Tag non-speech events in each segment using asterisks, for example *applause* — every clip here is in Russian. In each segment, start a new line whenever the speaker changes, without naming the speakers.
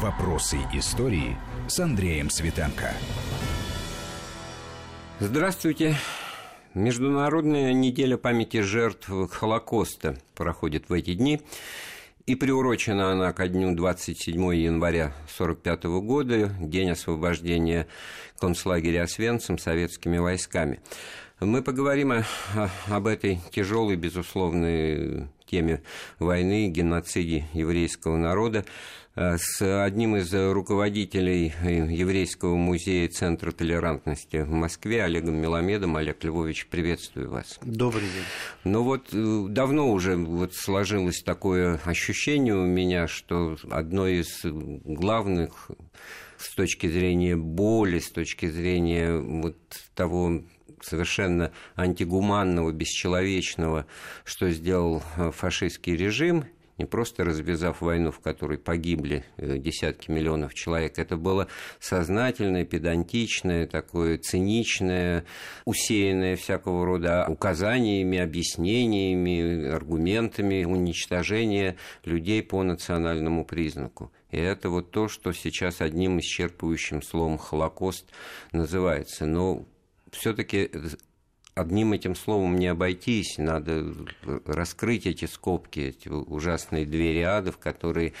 Вопросы истории с Андреем Светенко.
Здравствуйте. Международная неделя памяти жертв Холокоста проходит в эти дни. И приурочена она ко дню 27 января 1945 года, день освобождения концлагеря Освенцим советскими войсками. Мы поговорим о, об этой тяжелой, безусловной теме войны, геноциде еврейского народа с одним из руководителей Еврейского музея Центра толерантности в Москве, Олегом Меломедом. Олег Львович, приветствую вас.
Добрый день.
Ну вот э, давно уже вот сложилось такое ощущение у меня, что одно из главных с точки зрения боли, с точки зрения вот того совершенно антигуманного, бесчеловечного, что сделал э, фашистский режим, не просто развязав войну, в которой погибли э, десятки миллионов человек, это было сознательное, педантичное, такое циничное, усеянное всякого рода указаниями, объяснениями, аргументами уничтожение людей по национальному признаку. И это вот то, что сейчас одним исчерпывающим словом «Холокост» называется. Но все-таки одним этим словом не обойтись, надо раскрыть эти скобки, эти ужасные двери ада, в которые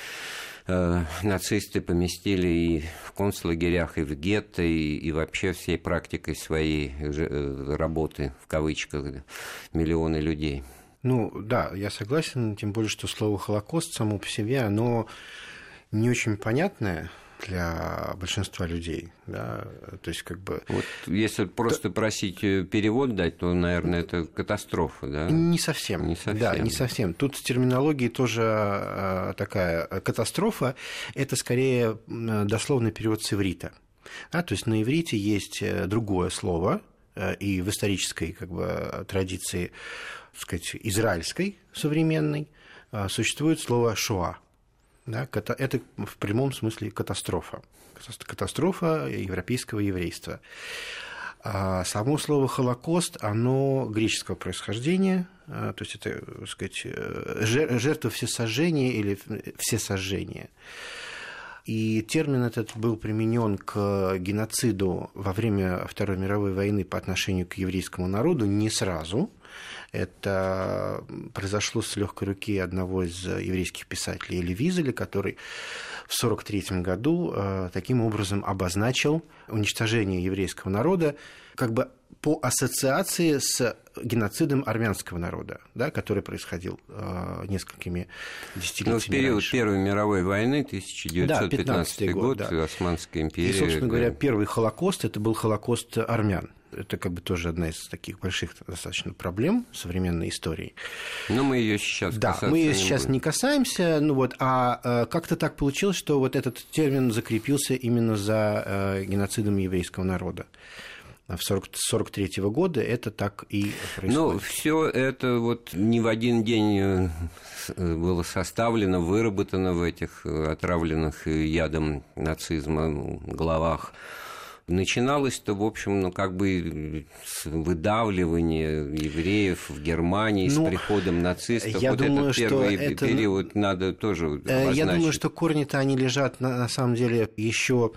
э, нацисты поместили и в концлагерях, и в гетто, и, и вообще всей практикой своей э, работы, в кавычках, миллионы людей.
Ну, да, я согласен, тем более, что слово «Холокост» само по себе, оно не очень понятное, для большинства людей. Да?
То есть, как бы... Вот если просто то... просить э, перевод дать, то, наверное, это катастрофа, да?
Не совсем. Не совсем. Да, не совсем. Тут с терминологией тоже э, такая катастрофа. Это скорее дословный перевод с иврита. Да? То есть на иврите есть э, другое слово, и в исторической как бы, традиции, так сказать, израильской современной существует слово «шоа», да, это в прямом смысле катастрофа. Катастрофа европейского еврейства. А само слово «холокост», оно греческого происхождения, а, то есть это, так сказать, э, жертва всесожжения или всесожжения. И термин этот был применен к геноциду во время Второй мировой войны по отношению к еврейскому народу не сразу. Это произошло с легкой руки одного из еврейских писателей Эли Визеля, который в 1943 году э, таким образом обозначил уничтожение еврейского народа как бы по ассоциации с геноцидом армянского народа, да, который происходил э, несколькими десятилетиями. Ну, в
период раньше. Первой мировой войны, 1915 да, год, год да. Османская империя. И,
собственно говоря, первый Холокост это был Холокост армян. Это как бы тоже одна из таких больших достаточно проблем современной истории.
Но мы ее сейчас
Да, мы ее сейчас будем. не касаемся, ну вот, а э, как-то так получилось, что вот этот термин закрепился именно за э, геноцидом еврейского народа в 1943 -го года это так и происходит.
Ну, все это вот не в один день э, было составлено, выработано в этих отравленных ядом нацизма головах. Начиналось-то, в общем, ну, как бы с выдавливания евреев в Германии ну, с приходом нацистов.
Я вот думаю, этот первый
что это... период надо тоже
обозначить. Я думаю, что корни-то они лежат, на, на самом деле, еще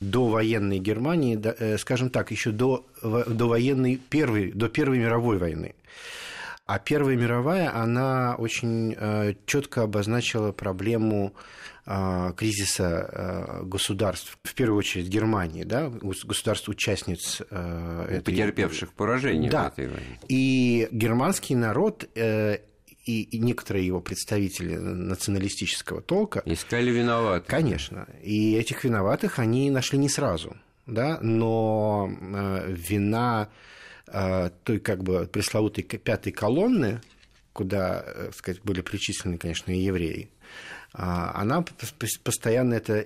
до военной Германии, э, скажем так, еще до, до военной первой, до Первой мировой войны. А Первая мировая, она очень э, четко обозначила проблему э, кризиса государств, в первую очередь Германии, да, государств-участниц
этой... Потерпевших поражение
да.
этой войне.
И германский народ и, и некоторые его представители националистического толка...
Искали виноватых.
Конечно. И этих виноватых они нашли не сразу. Да? Но э, вина э, той как бы пресловутой пятой колонны, куда, э, так сказать, были причислены, конечно, и евреи, а, она постоянно эта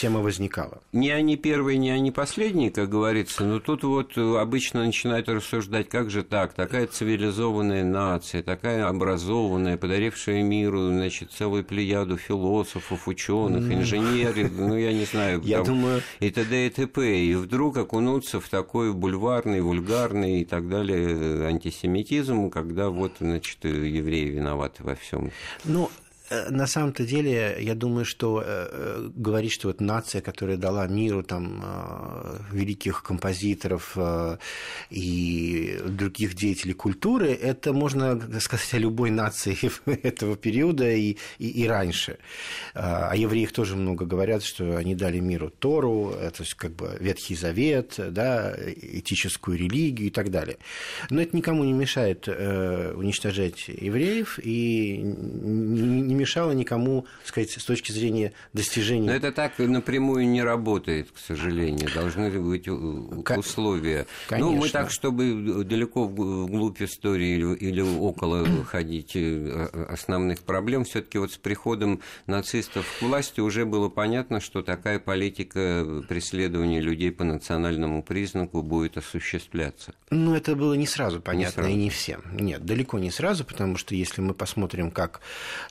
тема возникала.
Не они первые, не они последние, как говорится, но тут вот обычно начинают рассуждать, как же так, такая цивилизованная нация, такая образованная, подарившая миру, значит, целую плеяду философов, ученых, инженеров, ну, я не знаю, *laughs*
я там, думаю...
и т.д. и т.п. И вдруг окунуться в такой бульварный, вульгарный и так далее антисемитизм, когда вот, значит, евреи виноваты во всем.
Ну, Э, на самом-то деле, я думаю, что э, э, говорить, что вот нация, которая дала миру там великих композиторов и других деятелей культуры, это можно сказать о любой нации *laughs* этого периода и, и, и раньше. О евреях тоже много говорят, что они дали миру Тору, то есть как бы Ветхий Завет, да, этическую религию и так далее. Но это никому не мешает уничтожать евреев и не мешало никому, сказать, с точки зрения достижения.
Но это так напрямую не работает, к сожалению. Должны быть условия. Конечно. Ну, мы так, чтобы далеко вглубь истории или около ходить э, основных проблем, все таки вот с приходом нацистов к власти уже было понятно, что такая политика преследования людей по национальному признаку будет осуществляться.
Ну, это было не сразу понятно не сразу. и не всем. Нет, далеко не сразу, потому что если мы посмотрим, как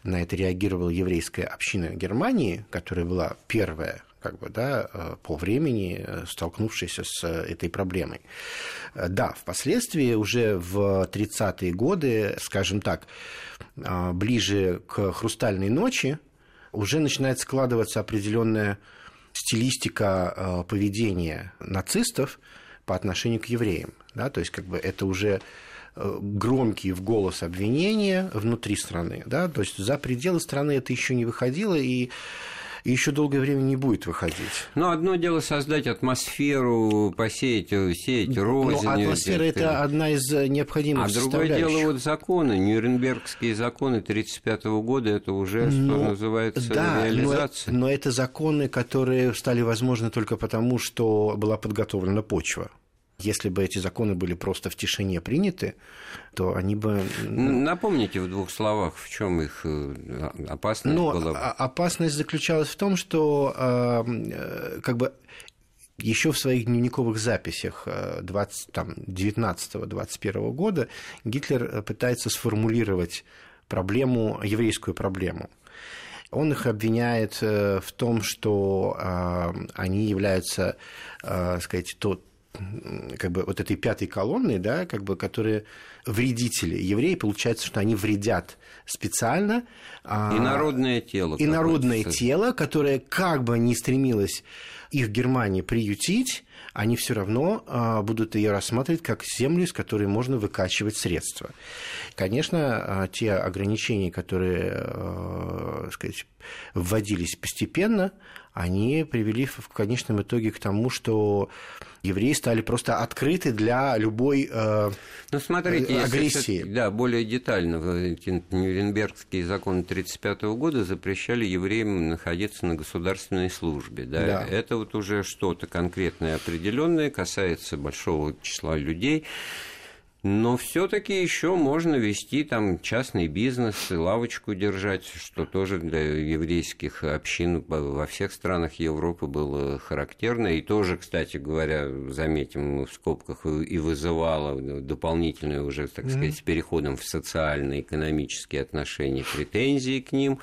на это реагировала еврейская община Германии, которая была первая как бы, да, э, по времени э, столкнувшаяся с э, этой проблемой. Да, впоследствии уже в 30-е годы, скажем так, ближе к «Хрустальной ночи» уже начинает складываться определенная стилистика поведения нацистов по отношению к евреям. Да, то есть, как бы это уже громкие в голос обвинения внутри страны, да, то есть за пределы страны это еще не выходило, и и еще долгое время не будет выходить.
Ну, одно дело создать атмосферу, посеять, сеять рознь.
Но атмосфера – это одна из необходимых
А другое дело вот законы, Нюрнбергские законы 1935 года, это уже, ну, что называется, да, реализация.
Но, но это законы, которые стали возможны только потому, что была подготовлена почва. Если бы эти законы были просто в тишине приняты, то они бы...
Напомните в двух словах, в чем их э, опасность
Но
была?
Опасность заключалась в том, что э, э, как бы еще в своих дневниковых записях 19-21 года Гитлер пытается сформулировать проблему, еврейскую проблему. Он их обвиняет в том, что они являются, сказать, тот как бы вот этой пятой колонны, да, как бы, которые вредители. Евреи, получается, что они вредят специально.
А, и народное тело.
И народное тело, которое как бы не стремилось их Германии приютить, они все равно а, будут ее рассматривать как землю, из которой можно выкачивать средства. Конечно, а, те ограничения, которые сказать, вводились постепенно, они привели в конечном итоге к тому, что евреи стали просто открыты для любой э, ну, смотрите, агрессии.
Если, да, более детально. Нюрнбергские законы 1935 года запрещали евреям находиться на государственной службе. Да? Да. Это вот уже что-то конкретное определенное, касается большого числа людей. Но все-таки еще можно вести там частный бизнес, лавочку держать, что тоже для еврейских общин во всех странах Европы было характерно. И тоже, кстати говоря, заметим в скобках, и вызывало дополнительные уже, так сказать, с переходом в социально-экономические отношения претензии к ним.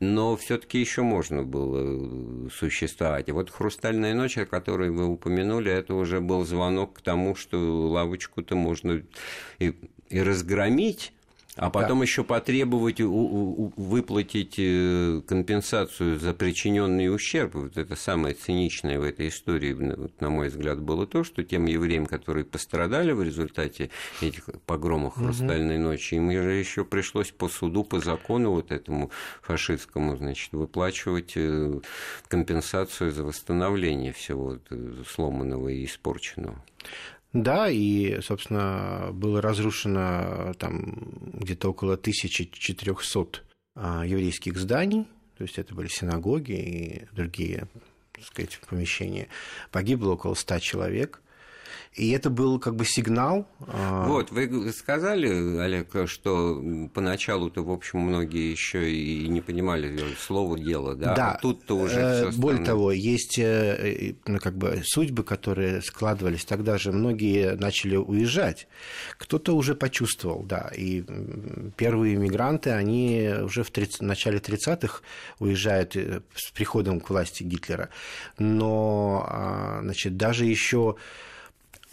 Но все-таки еще можно было существовать. И вот «Хрустальная ночь», о которой вы упомянули, это уже был звонок к тому, что лавочку-то можно и, и разгромить, а потом да. еще потребовать у, у, выплатить э, компенсацию за причиненный ущерб. Вот это самое циничное в этой истории, на мой взгляд, было то, что тем евреям, которые пострадали в результате этих погромов Хрустальной угу. ночи, им же еще пришлось по суду, по закону вот этому фашистскому, значит, выплачивать э, компенсацию за восстановление всего сломанного и испорченного.
Да, и, собственно, было разрушено там где-то около 1400 а, еврейских зданий, то есть это были синагоги и другие так сказать, помещения. Погибло около 100 человек. И это был как бы сигнал.
А, вот, вы сказали, Олег, что поначалу-то, в общем, многие еще и не понимали слово дело, да?
Да.
А
тут-то уже э, Более того, есть э, ну, как бы судьбы, которые складывались тогда же, многие начали уезжать. Кто-то уже почувствовал, да. И первые иммигранты, они уже в 30, начале 30-х уезжают э, с приходом к власти Гитлера. Но, а, значит, даже еще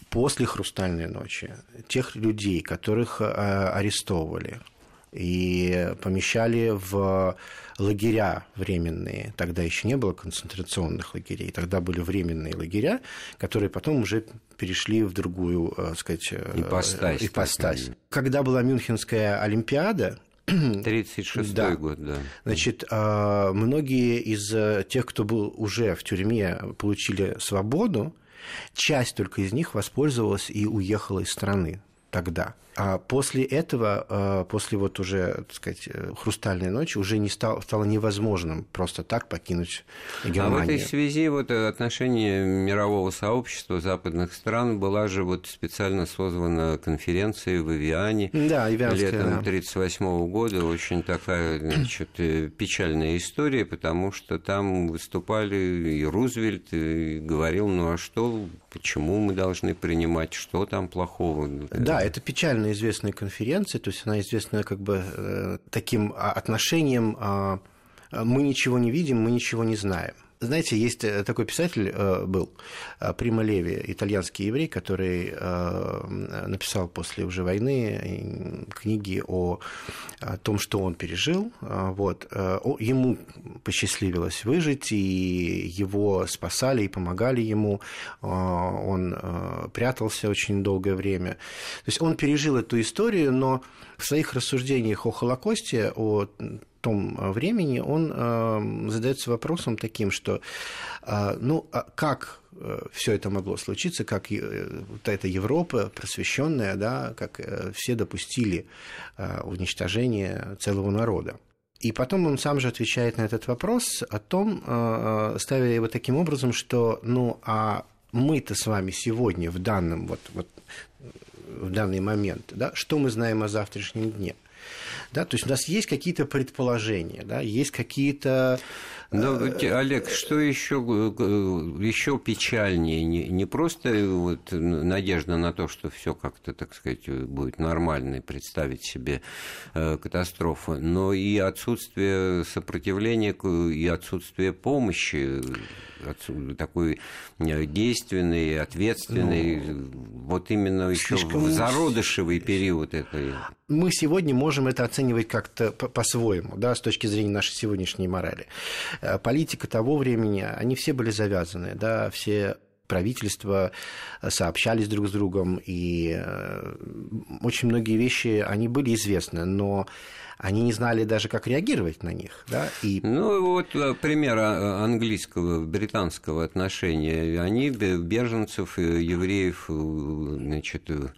после «Хрустальной ночи» тех людей, которых э, арестовывали, и помещали в лагеря временные. Тогда еще не было концентрационных лагерей, тогда были временные лагеря, которые потом уже перешли в другую, так сказать, ипостась. ипостась. Когда была Мюнхенская Олимпиада, *clears throat*
36 да. год, да.
Значит, многие из э, тех, кто был уже в тюрьме, получили свободу, часть только из них воспользовалась и уехала из страны тогда. А после этого, а, после вот уже, так сказать, «Хрустальной ночи» уже не стало, стало невозможным просто так покинуть Германию.
А в этой связи вот отношение мирового сообщества западных стран была же вот специально созвана конференция в Вивиане
да, летом
1938 да. года. Очень такая значит, э, печальная история, потому что там выступали и Рузвельт, и говорил, ну а что, почему мы должны принимать, что там плохого?
Да, это известной конференции, то есть она известна как бы э, таким а, отношением а, «мы ничего не видим, мы ничего не знаем». Знаете, есть э, такой писатель э, был, э, Прима Леви, итальянский еврей, который написал после уже войны книги о, том, что он пережил. Вот. Ему посчастливилось выжить, и его спасали и помогали ему. Он прятался очень долгое время. То есть он пережил эту историю, но в своих рассуждениях о Холокосте, о том э, времени, он э, задается вопросом таким, что э, ну, а как все это могло случиться, как вот эта Европа просвещенная, да, как все допустили уничтожение целого народа. И потом он сам же отвечает на этот вопрос о том, ставя его таким образом, что ну а мы-то с вами сегодня в данном вот, вот в данный момент, да, что мы знаем о завтрашнем дне – да? То есть у нас есть какие-то предположения, да? есть какие-то...
Но, э, Олег, что еще, э, еще печальнее? Не, не просто вот надежда на то, что все как-то, так сказать, будет нормально и представить себе э, катастрофу, но и отсутствие сопротивления и отсутствие помощи такой действенный, ответственный, ну, вот именно еще в зародышевый период этой.
Мы сегодня можем это оценивать как-то по-своему, да, с точки зрения нашей сегодняшней морали. Э, политика того времени, они все были завязаны, да, все правительства сообщались друг с другом, и э, очень многие вещи, они были известны, но они не знали даже, как реагировать на них. Да?
И... Ну, вот э, пример а, английского, британского отношения. Они беженцев, евреев, э, значит, э,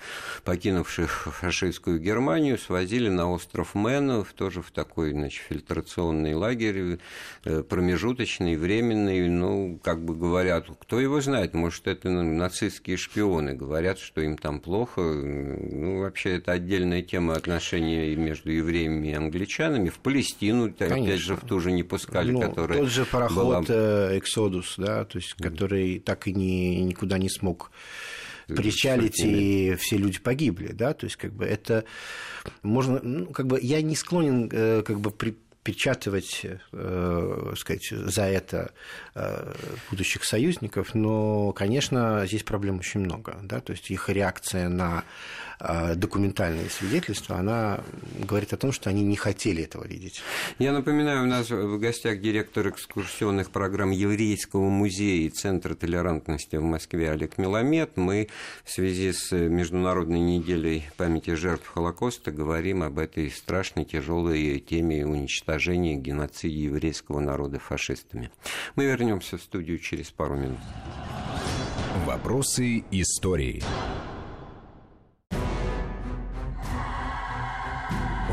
покинувших фашистскую Германию, свозили на остров Мэн, тоже в такой значит, фильтрационный лагерь, промежуточный, временный. Ну, как бы говорят, кто его знает, может, это нацистские шпионы. Говорят, что им там плохо. Ну, вообще, это отдельная тема отношений между евреями и англичанами, в Палестину, Конечно. опять же, в ту же не пускали, ну, которая
Тот же пароход была... «Эксодус», да, то есть, который так и не, никуда не смог причалить, и все люди погибли, да, то есть, как бы это можно, ну, как бы я не склонен, э, как бы, при, печатывать, э, сказать, за это э, будущих союзников, но, конечно, здесь проблем очень много, да, то есть их реакция на документальные свидетельства, она говорит о том, что они не хотели этого видеть.
Я напоминаю, у нас в гостях директор экскурсионных программ Еврейского музея и Центра толерантности в Москве Олег Миломет. Мы в связи с Международной неделей памяти жертв Холокоста говорим об этой страшной, тяжелой теме уничтожения геноцида еврейского народа фашистами. Мы вернемся в студию через пару минут.
Вопросы истории.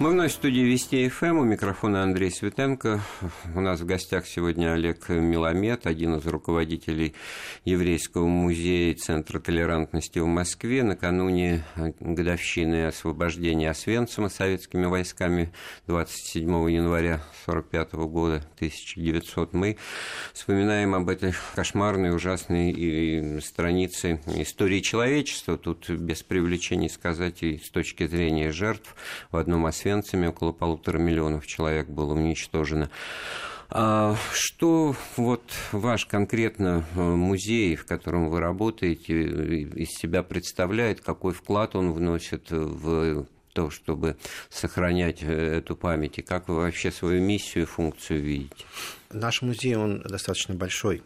Мы вновь в студии Вести ФМ. У микрофона Андрей Светенко. У нас в гостях сегодня Олег Миломет, один из руководителей Еврейского музея и Центра толерантности в Москве. Накануне годовщины освобождения Освенцима советскими войсками 27 января 1945 года 1900 мы вспоминаем об этой кошмарной, ужасной странице истории человечества. Тут без привлечения сказать и с точки зрения жертв в одном Освенциме около полутора миллионов человек было уничтожено. А что вот ваш конкретно э, музей, в котором вы работаете, из себя представляет, какой вклад он вносит в то, чтобы сохранять э, эту память, и как вы вообще свою миссию и функцию видите?
Наш музей, он достаточно большой,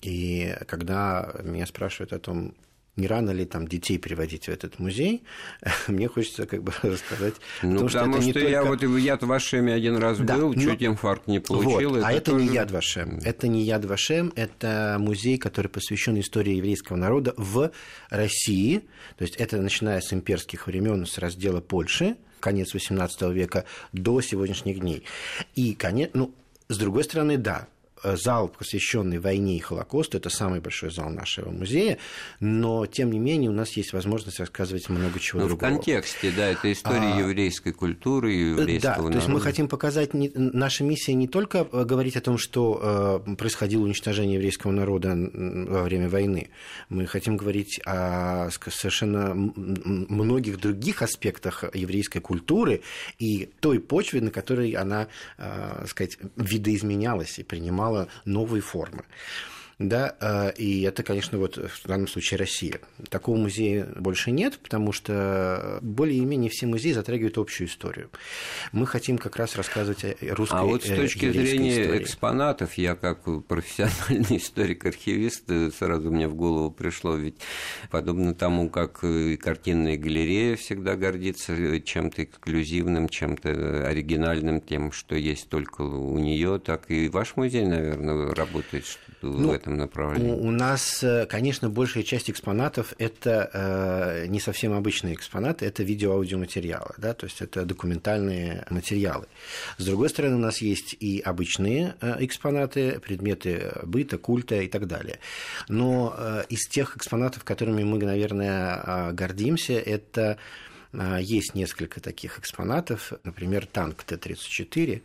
и когда меня спрашивают о том, не рано ли там детей приводить в этот музей, *laughs* мне хочется как бы *laughs* рассказать.
Ну, том, потому что, что я только... вот я в Вашеме один раз да, был, но... чуть инфаркт не получил.
Вот, это а это тоже... не Яд Вашем. Это не Яд Вашем, это музей, который посвящен истории еврейского народа в России. То есть это начиная с имперских времен, с раздела Польши, конец XVIII века, до сегодняшних дней. И, конечно, ну, с другой стороны, да, зал, посвященный войне и Холокосту, это самый большой зал нашего музея, но, тем не менее, у нас есть возможность рассказывать много чего но другого.
в контексте, да, это история а, еврейской культуры, еврейского Да, народа.
то есть мы хотим показать, не, наша миссия не только э, говорить о том, что э, происходило уничтожение еврейского народа во время войны, мы хотим говорить о совершенно многих других аспектах еврейской культуры и той почве, на которой она, э, сказать, видоизменялась и принимала принимала новые формы да, а, и это, конечно, вот в данном случае Россия. Такого музея больше нет, потому что более-менее все музеи затрагивают общую историю. Мы хотим как раз рассказывать о русской
А вот с
э,
точки зрения
истории.
экспонатов, я как профессиональный *laughs* историк-архивист, сразу мне в голову пришло, ведь подобно тому, как и картинная галерея всегда гордится чем-то эксклюзивным, чем-то оригинальным, тем, что есть только у нее, так и ваш музей, наверное, работает ну, в этом направлении?
У, у нас, э, конечно, большая часть экспонатов это э, не совсем обычные экспонаты, это видео-аудиоматериалы, да, то есть это документальные материалы. С другой стороны, у нас есть и обычные э, экспонаты, предметы быта, культа и так далее. Но э, из тех экспонатов, которыми мы, наверное, э, гордимся, это э, есть несколько таких экспонатов, например, танк Т-34,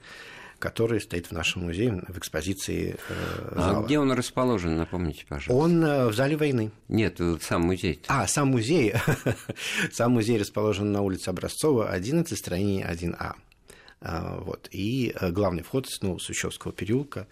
который стоит в нашем музее в экспозиции э,
а зала. А где он расположен, напомните, пожалуйста?
Он э, в зале войны.
Нет, сам музей. -то.
А, сам музей. *laughs* сам музей расположен на улице Образцова, 11, строение 1А. А, вот. И э, главный вход ну, с Сущевского переулка.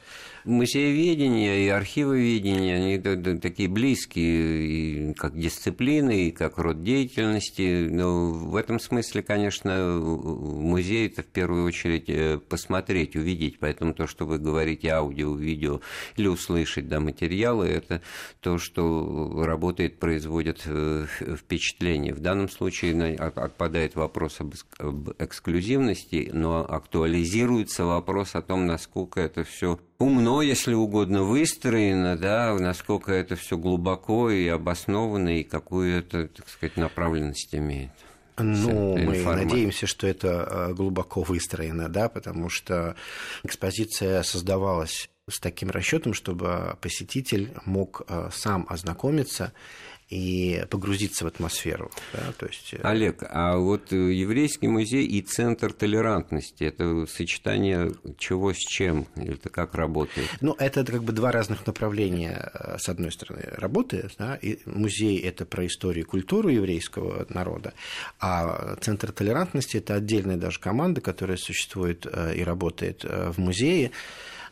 Музееведение и архивоведение, они такие близкие, и как дисциплины, и как род деятельности. Но в этом смысле, конечно, музей это в первую очередь э, посмотреть, увидеть. Поэтому то, что вы говорите, аудио, видео или услышать да, материалы, это то, что работает, производит э, впечатление. В данном случае отпадает вопрос об эксклюзивности, но актуализируется вопрос о том, насколько это все умно, если угодно, выстроено, да, насколько это все глубоко и обоснованно, и какую это, так сказать, направленность имеет.
Ну, мы информация. надеемся, что это э, глубоко выстроено, да, потому что экспозиция создавалась с таким расчетом, чтобы посетитель мог э, сам ознакомиться и погрузиться в атмосферу. Да, то есть... Э,
Олег, а вот э, еврейский музей и центр толерантности это сочетание чего с чем? Это как работает?
Ну, это как бы два разных направления, э, с одной стороны, работы. Да, и музей это про историю и культуру еврейского народа, а центр толерантности это отдельная даже команда, которая существует и работает в музее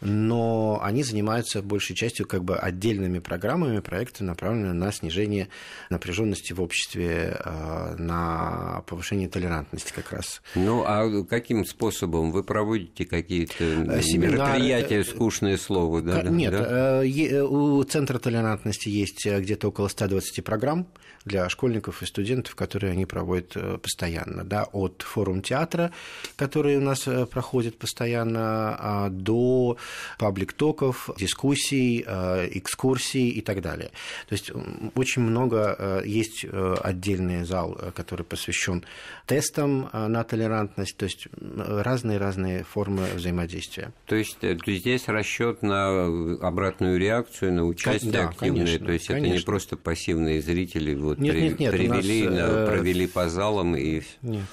но они занимаются большей частью как бы отдельными программами, проектами, направленными на снижение напряженности в обществе, а, на повышение толерантности как раз.
Ну, а каким способом? Вы проводите какие-то э, мероприятия, э, скучное слово, да?
Нет,
да?
Э, у Центра толерантности есть где-то около 120 программ для школьников и студентов, которые они проводят постоянно, да, от форум театра, который у нас проходит постоянно, а, до паблик-токов, дискуссий, э, экскурсий и так далее. То есть очень много э, есть э, отдельный зал, который посвящен тестам на толерантность, то есть разные-разные формы взаимодействия.
То есть здесь расчет на обратную реакцию, на участие да, активное, конечно, то есть конечно. это не просто пассивные зрители вот нет, при, нет, нет, привели, нас, провели по залам и...
Нет.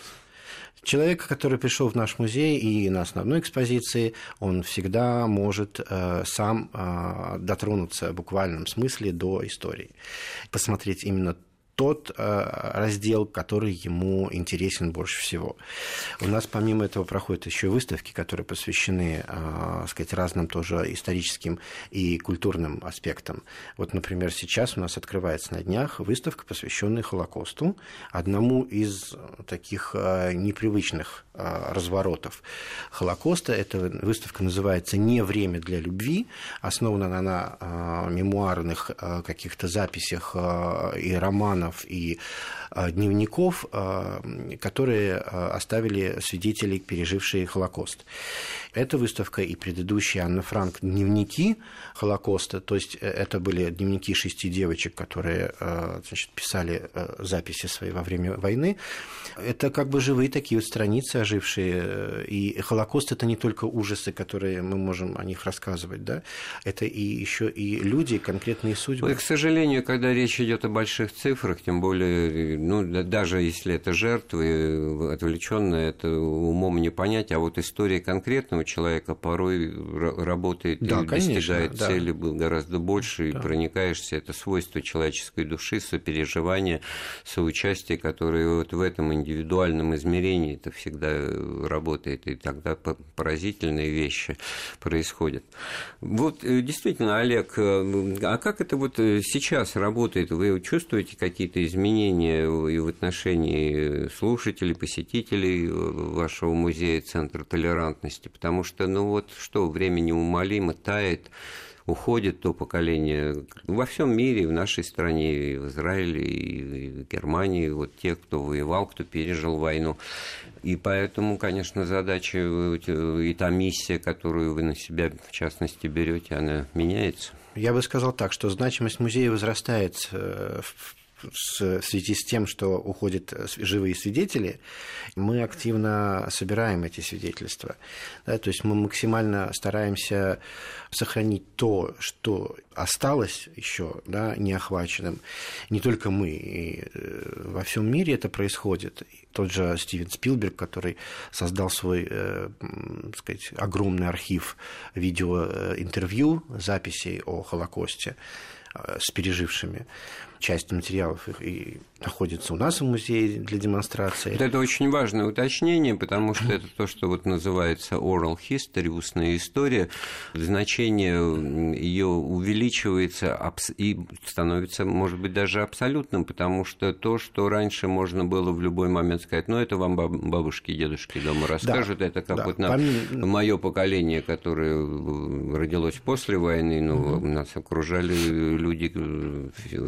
Человек, который пришел в наш музей и на основной экспозиции, он всегда может э, сам э, дотронуться в буквальном смысле до истории. Посмотреть именно тот э, раздел, который ему интересен больше всего. У нас помимо этого проходят еще выставки, которые посвящены, э, сказать, разным тоже историческим и культурным аспектам. Вот, например, сейчас у нас открывается на днях выставка, посвященная Холокосту, одному из таких э, непривычных разворотов Холокоста. Эта выставка называется «Не время для любви», основана она на мемуарных каких-то записях и романах романов и а, дневников, а, которые а, оставили свидетели, пережившие Холокост. Эта выставка и предыдущая Анна Франк «Дневники Холокоста», то есть э, это были дневники шести девочек, которые значит, писали э, записи свои во время войны, это как бы живые такие вот страницы ожившие, и Холокост – это не только ужасы, которые мы можем о них рассказывать, да, это и еще и люди, конкретные судьбы.
И, к сожалению, когда речь идет о больших цифрах, тем более, ну, даже если это жертвы отвлеченные, это умом не понять, а вот история конкретного человека порой работает да, и конечно, достигает да. цели гораздо больше, да. и проникаешься, это свойство человеческой души, сопереживание, соучастие, которое вот в этом индивидуальном измерении это всегда работает, и тогда поразительные вещи происходят. Вот э, действительно, Олег, э, а как это вот э, сейчас работает? Вы чувствуете какие-то изменения и в отношении слушателей, посетителей вашего музея Центра толерантности? Потому что, ну вот что, время неумолимо тает, уходит то поколение во всем мире, в нашей стране, и в Израиле, и в Германии, вот те, кто воевал, кто пережил войну. И поэтому, конечно, задача и та миссия, которую вы на себя, в частности, берете, она меняется.
Я бы сказал так, что значимость музея возрастает э, в в связи с тем, что уходят живые свидетели, мы активно собираем эти свидетельства. Да, то есть мы максимально стараемся сохранить то, что осталось еще да, неохваченным. Не только мы, и э, во всем мире это происходит. Тот же Стивен Спилберг, который создал свой э, сказать, огромный архив видеоинтервью, записей о Холокосте э, с пережившими часть материалов и находится у нас в музее для демонстрации.
Вот это очень важное уточнение, потому что это то, что вот называется oral history, устная история. Значение ее увеличивается и становится, может быть, даже абсолютным, потому что то, что раньше можно было в любой момент сказать, ну, это вам бабушки и дедушки дома расскажут, да, это как да, вот на помимо... мое поколение, которое родилось после войны, ну, угу. нас окружали люди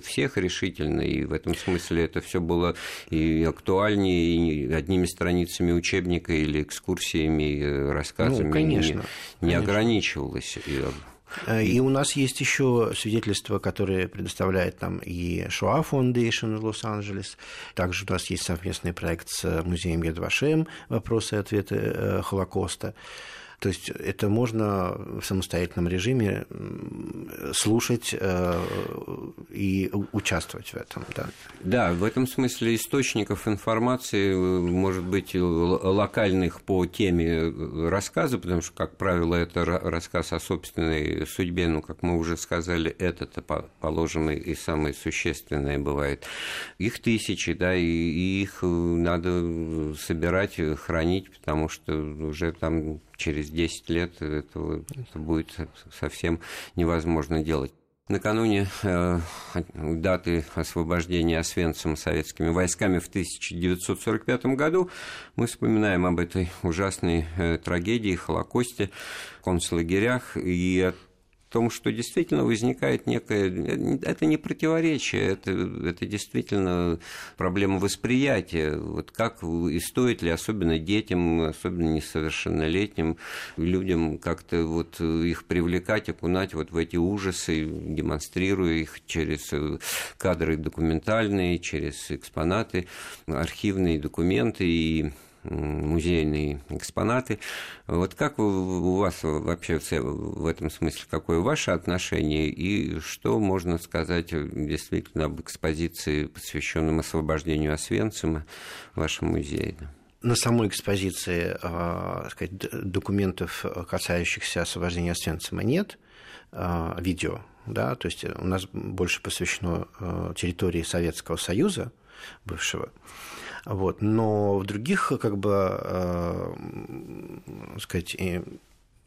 всех решительно, и в этом смысле это все было и актуальнее, и одними страницами учебника или экскурсиями, э, рассказами ну, конечно, не, не конечно. ограничивалось.
Э, и у нас есть еще свидетельства, которые предоставляет нам и Shoah Foundation в Лос-Анджелес. Также у нас есть совместный проект с музеем Едвашем «Вопросы и ответы э, Холокоста». То есть это можно в самостоятельном режиме слушать э, и участвовать в этом. Да.
да, в этом смысле источников информации может быть локальных по теме рассказа, потому что, как правило, это рассказ о собственной судьбе, ну, как мы уже сказали, это-то положено и самое существенное бывает. Их тысячи, да, и их надо собирать, хранить, потому что уже там через 10 лет это, это будет совсем невозможно делать. Накануне э, даты освобождения Освенцима советскими войсками в 1945 году мы вспоминаем об этой ужасной э, трагедии, Холокосте, концлагерях, и том, что действительно возникает некое... Это не противоречие, это, это действительно проблема восприятия. Вот как и стоит ли, особенно детям, особенно несовершеннолетним людям, как-то вот их привлекать, окунать вот в эти ужасы, демонстрируя их через кадры документальные, через экспонаты, архивные документы и музейные экспонаты. Вот как у вас вообще в этом смысле, какое ваше отношение и что можно сказать действительно об экспозиции, посвященном освобождению Освенцима в вашем музее?
на самой экспозиции э, сказать, документов, касающихся освобождения Освенцима, нет, э, видео да, то есть у нас больше посвящено территории Советского Союза бывшего, вот. Но в других, как бы, э, сказать,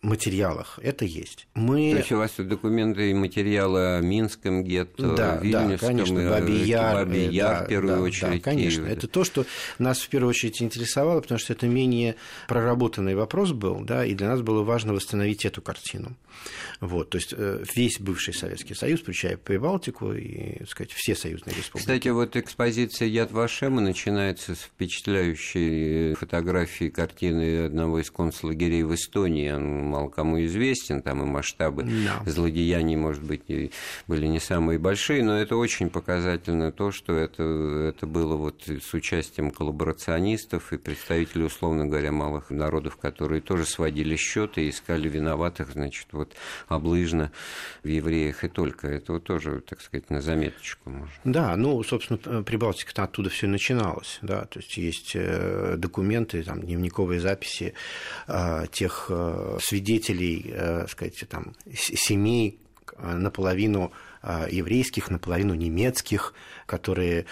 материалах это есть.
Мы... То есть у вас документы и материалы о Минском гетто,
да, Вильнюсском,
да, конечно, Бабий Яр,
Бабий
Яр
да,
в первую
да,
очередь.
Да, конечно, это то, что нас в первую очередь интересовало, потому что это менее проработанный вопрос был, да, и для нас было важно восстановить эту картину. Вот, то есть э, весь бывший Советский Союз, включая Прибалтику и, так сказать, все союзные республики.
Кстати, вот экспозиция Яд Вашема начинается с впечатляющей фотографии картины одного из концлагерей в Эстонии. Мало кому известен, там и масштабы да. злодеяний, может быть, были не самые большие, но это очень показательно то, что это, это было вот с участием коллаборационистов и представителей, условно говоря, малых народов, которые тоже сводили счеты и искали виноватых, значит, вот облыжно в евреях и только. Это вот тоже, так сказать, на заметочку можно.
Да, ну, собственно, Прибалтика оттуда все начиналось, да, то есть есть э, документы, там, дневниковые записи э, тех э, свидетелей, сказать, там, семей наполовину еврейских, наполовину немецких, которые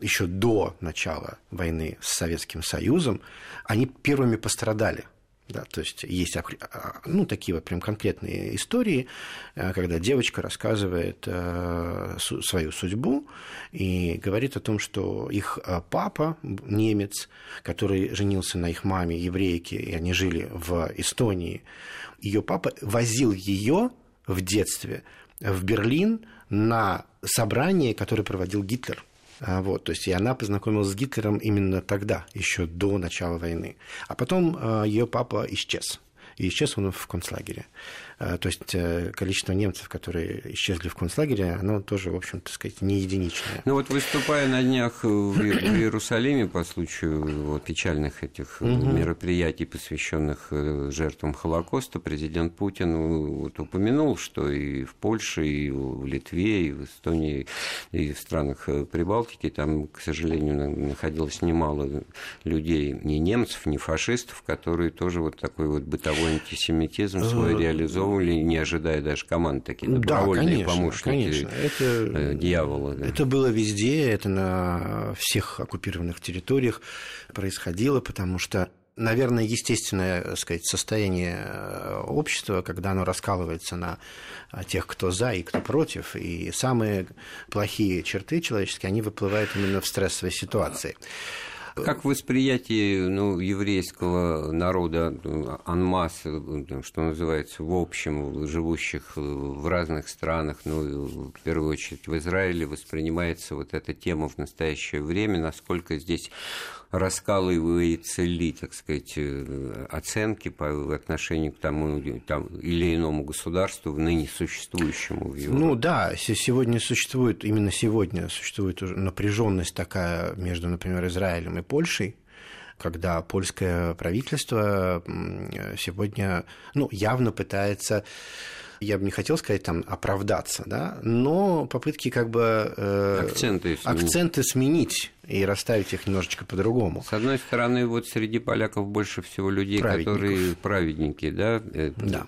еще до начала войны с Советским Союзом, они первыми пострадали да, то есть есть а, ну, такие вот прям конкретные истории, э, когда девочка рассказывает э, свою судьбу и говорит о том, что их э, папа, немец, который женился на их маме, еврейке, и они жили в Эстонии, ее папа возил ее в детстве в Берлин на собрание, которое проводил Гитлер – вот, то есть и она познакомилась с Гитлером именно тогда, еще до начала войны. А потом а, ее папа исчез. И исчез он в концлагере. А, то есть э, количество немцев, которые исчезли в концлагере, оно тоже, в общем, так сказать, не единичное.
Ну вот выступая на днях в Иерусалиме по случаю вот, печальных этих мероприятий, посвященных э, жертвам Холокоста, президент Путин вот, упомянул, что и в Польше, и в Литве, и в Эстонии, и в странах э, Прибалтики там, к сожалению, находилось немало людей, ни немцев, ни фашистов, которые тоже вот такой вот бытовой антисемитизм свой реализовывали или не ожидая даже команд, такие добровольные да, конечно, помощники конечно. Это, э, дьявола. Да.
Это было везде, это на всех оккупированных территориях происходило, потому что наверное, естественное так сказать, состояние э, общества, когда оно раскалывается на тех, кто за и кто против. И самые плохие черты человеческие, они выплывают именно в стрессовой ситуации.
Как восприятие ну, еврейского народа анмас, что называется, в общем, живущих в разных странах, ну, в первую очередь в Израиле, воспринимается вот эта тема в настоящее время, насколько здесь раскалывается ли, так сказать, оценки по отношению к тому там, или иному государству, ныне существующему в Европе?
Ну да, сегодня существует, именно сегодня существует уже напряженность такая между, например, Израилем и Польшей, когда польское правительство сегодня ну, явно пытается я бы не хотел сказать там оправдаться, да, но попытки как бы
э, акценты,
сменить. акценты сменить и расставить их немножечко по-другому.
С одной стороны, вот среди поляков больше всего людей, которые праведники, да,
да.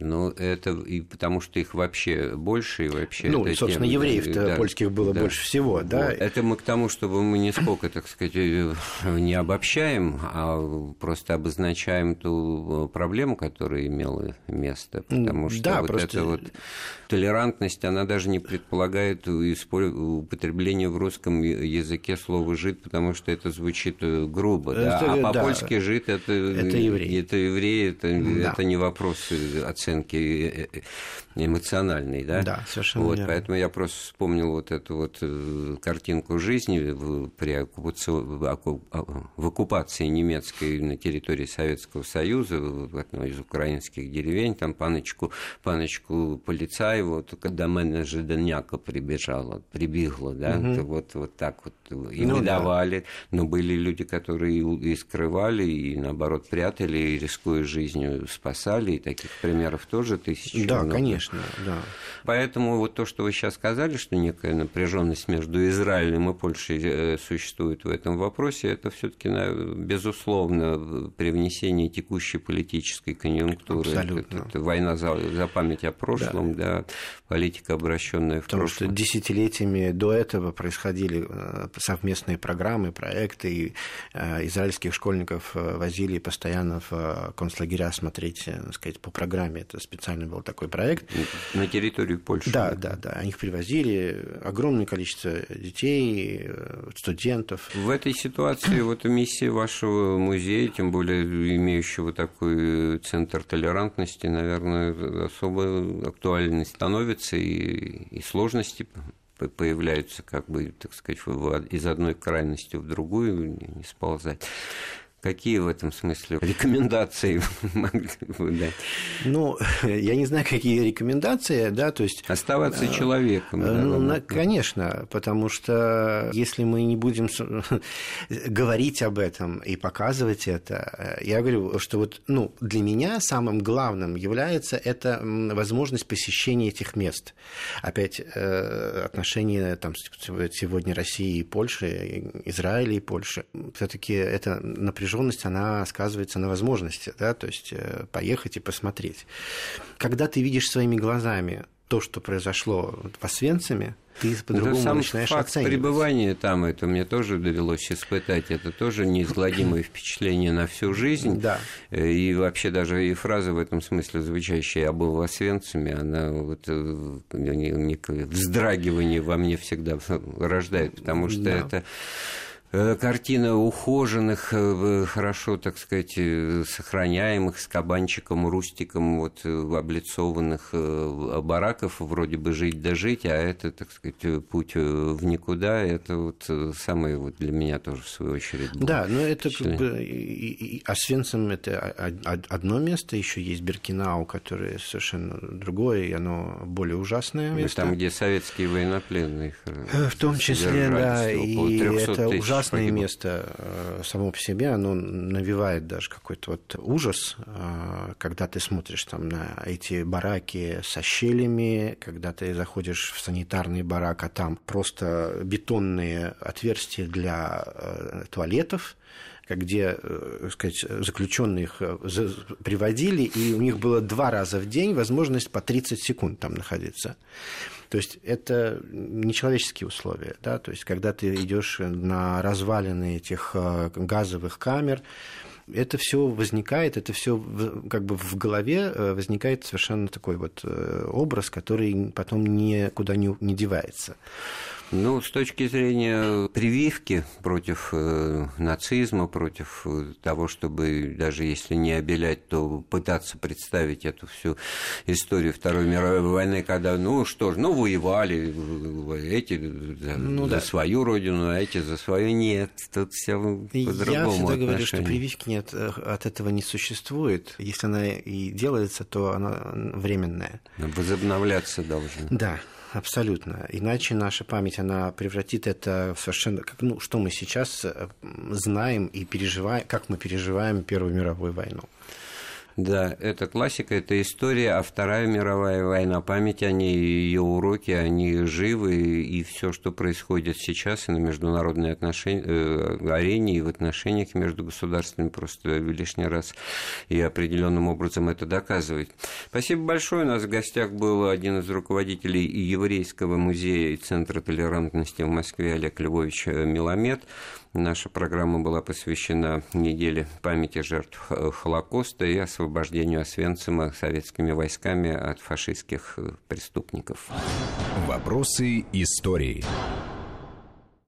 Ну, это и потому, что их вообще больше, и вообще...
Ну, собственно, тема, евреев-то да, польских было да, больше всего, да? Вот.
Это мы к тому, чтобы мы не сколько, так сказать, э, не обобщаем, а просто обозначаем ту проблему, которая имела место, потому что да, вот просто... это вот толерантность, она даже не предполагает употребление в русском языке слова «жид», потому что это звучит э, грубо, это, да? а по-польски. «жид» это, это еврей, это, еврей, это, да. это не вопрос оценки э, э, эмоциональной, да?
Да, совершенно
вот,
верно.
Поэтому я просто вспомнил вот эту вот э, картинку жизни в, при оккупации, в оккупации немецкой на территории Советского Союза, в одной из украинских деревень, там паночку, паночку полицаева, вот, когда мене жиденяка прибежала, прибегла, да, угу. вот, вот так вот. И и ну, выдавали, да. но были люди, которые и скрывали, и наоборот прятали, и рискуя жизнью спасали, и таких примеров тоже тысячи.
Да, много. конечно, да.
Поэтому вот то, что вы сейчас сказали, что некая напряженность между Израилем и Польшей э, существует в этом вопросе, это все-таки безусловно привнесение текущей политической конъюнктуры.
Абсолютно.
Это, это война за, за память о прошлом, да. да, политика, обращенная в
Потому
прошлое.
что десятилетиями до этого происходили э, совместные программы, проекты, и э, израильских школьников возили постоянно в концлагеря смотреть, так сказать, по программе. Это специально был такой проект.
На территорию Польши.
Да, да, да. Они их привозили, огромное количество детей, студентов.
В этой ситуации вот миссия вашего музея, тем более имеющего такой центр толерантности, наверное, особо актуальной становится, и, и сложности появляются, как бы, так сказать, из одной крайности в другую не сползать. Какие в этом смысле рекомендации *laughs* могли бы дать?
Ну, *laughs* я не знаю, какие рекомендации, да, то есть...
Оставаться э, человеком. Да,
ну, конечно, потому что если мы не будем *laughs* говорить об этом и показывать это, э, я говорю, что вот, ну, для меня самым главным является это возможность посещения этих мест. Опять отношения там сегодня России и Польши, Израиля и Польши, все-таки это напряжение напряженность, она сказывается на возможности, да, то есть э, поехать и посмотреть. Когда ты видишь своими глазами то, что произошло в Освенциме, ты по-другому
сам
начинаешь
факт
оценивать.
пребывания там, это мне тоже довелось испытать, это тоже неизгладимое *clears throat* впечатление на всю жизнь.
Да.
Э, и вообще даже и фраза в этом смысле звучащая «я был в Освенциме», она вот э, некое вздрагивание во мне всегда рождает, потому что да. это картина ухоженных, э, хорошо, так сказать, э, сохраняемых с кабанчиком, рустиком, вот, облицованных бараков, вроде бы жить да жить, а это, так сказать, путь в никуда, это вот самое вот для меня тоже, в свою очередь, было
Да, но это как бы... Освенцим – это одно место, еще есть Беркинау, которое совершенно другое, и оно более ужасное место.
Там, где советские военнопленные
В том числе, да, и это ужасно ужасное погибло. место э, само по себе, оно навевает даже какой-то вот ужас, э, когда ты смотришь там на эти бараки со щелями, когда ты заходишь в санитарный барак, а там просто бетонные отверстия для э, туалетов, где, так сказать, заключенных приводили, и у них было два раза в день возможность по 30 секунд там находиться. То есть это нечеловеческие условия, да, то есть когда ты идешь на развалины этих э, газовых камер, это все возникает, это все как бы в голове э, возникает совершенно такой вот э, образ, который потом никуда не, не девается.
Ну, с точки зрения прививки против э, нацизма, против э, того, чтобы даже если не обелять, то пытаться представить эту всю историю Второй мировой войны, когда, ну что ж, ну воевали эти за, ну, за да. свою родину, а эти за свою нет. Тут все по-другому.
Я всегда говорю, что прививки нет, э, от этого не существует. Если она и делается, то она временная.
Возобновляться должна.
Да. Абсолютно. Иначе наша память, она превратит это в совершенно... Ну, что мы сейчас э, знаем и переживаем, как мы переживаем Первую мировую войну.
Да, это классика, это история, а Вторая мировая война, память о ней, ее уроки, они живы, и все, что происходит сейчас и на международной отношения, э, арене, и в отношениях между государствами, просто лишний раз и определенным образом это доказывает. Спасибо большое. У нас в гостях был один из руководителей еврейского музея и Центра толерантности в Москве Олег Львович Миломет. Наша программа была посвящена неделе памяти жертв Холокоста и освобождению Освенцима советскими войсками от фашистских преступников.
Вопросы истории.